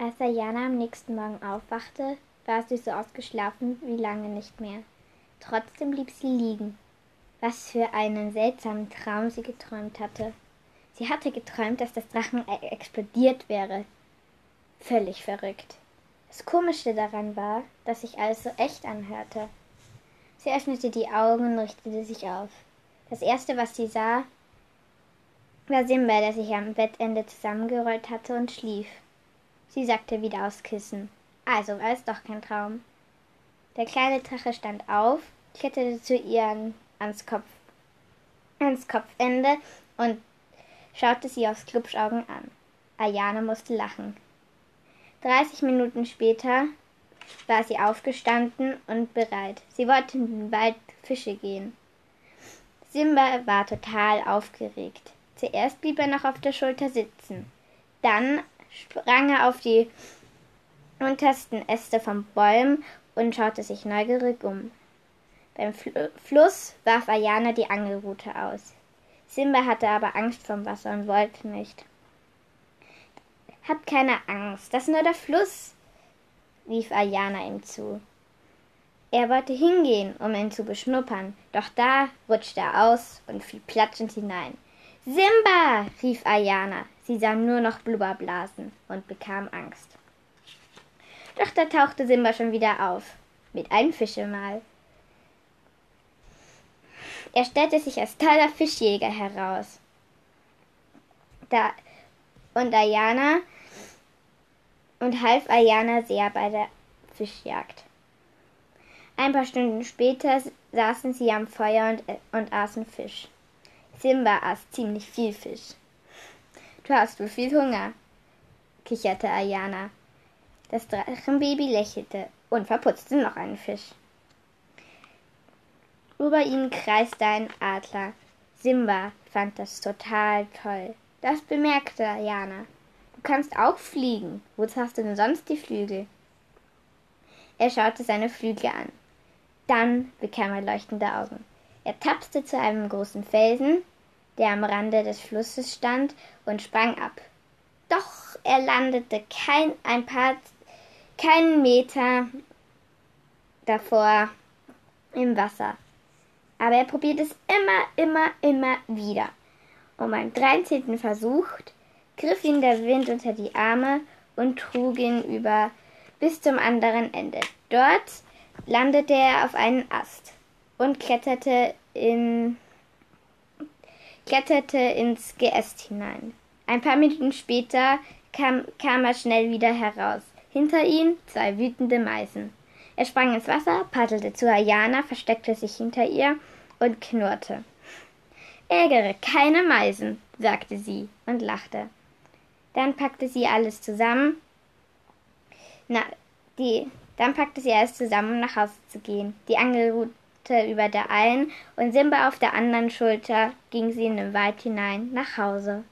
Ayana am nächsten Morgen aufwachte, war sie so ausgeschlafen wie lange nicht mehr. Trotzdem blieb sie liegen. Was für einen seltsamen Traum sie geträumt hatte. Sie hatte geträumt, dass das Drachen explodiert wäre. Völlig verrückt. Das Komische daran war, dass sich alles so echt anhörte. Sie öffnete die Augen und richtete sich auf. Das erste, was sie sah, war Simba, der sich am Bettende zusammengerollt hatte und schlief. Sie sackte wieder aufs Kissen. Also war es doch kein Traum. Der kleine Drache stand auf, kletterte zu ihr ans, Kopf, ans Kopfende und schaute sie aus Klubschaugen an. Ayana musste lachen. Dreißig Minuten später war sie aufgestanden und bereit. Sie wollte in den Wald Fische gehen. Simba war total aufgeregt. Zuerst blieb er noch auf der Schulter sitzen. Dann sprang er auf die untersten Äste vom Bäumen und schaute sich neugierig um. Beim Fl Fluss warf Ayana die Angelrute aus. Simba hatte aber Angst vom Wasser und wollte nicht. Hab keine Angst, das ist nur der Fluss, rief Ayana ihm zu. Er wollte hingehen, um ihn zu beschnuppern, doch da rutschte er aus und fiel platschend hinein. Simba! rief Ayana. Sie sah nur noch Blubberblasen und bekam Angst. Doch da tauchte Simba schon wieder auf, mit einem Fischemal. Er stellte sich als toller Fischjäger heraus. Da, und Ayana und half Ayana sehr bei der Fischjagd. Ein paar Stunden später saßen sie am Feuer und, und aßen Fisch. Simba aß ziemlich viel Fisch. Du hast wohl viel Hunger, kicherte Ayana. Das Drachenbaby lächelte und verputzte noch einen Fisch. Über ihnen kreiste ein Adler. Simba fand das total toll. Das bemerkte Ayana. Du kannst auch fliegen. Wozu hast du denn sonst die Flügel? Er schaute seine Flügel an. Dann bekam er leuchtende Augen. Er tapste zu einem großen Felsen, der am Rande des Flusses stand, und sprang ab. Doch er landete kein ein paar keinen Meter davor im Wasser. Aber er probierte es immer, immer, immer wieder. Und beim dreizehnten Versuch griff ihn der Wind unter die Arme und trug ihn über bis zum anderen Ende. Dort landete er auf einen Ast und kletterte in kletterte ins Geäst hinein. Ein paar Minuten später kam, kam er schnell wieder heraus. Hinter ihm zwei wütende Meisen. Er sprang ins Wasser, paddelte zu Ayana, versteckte sich hinter ihr und knurrte. Ärgere keine Meisen, sagte sie und lachte. Dann packte sie alles zusammen. Na, die, dann packte sie alles zusammen, um nach Hause zu gehen. Die Angelrute über der einen und Simba auf der anderen Schulter ging sie in den Wald hinein nach Hause.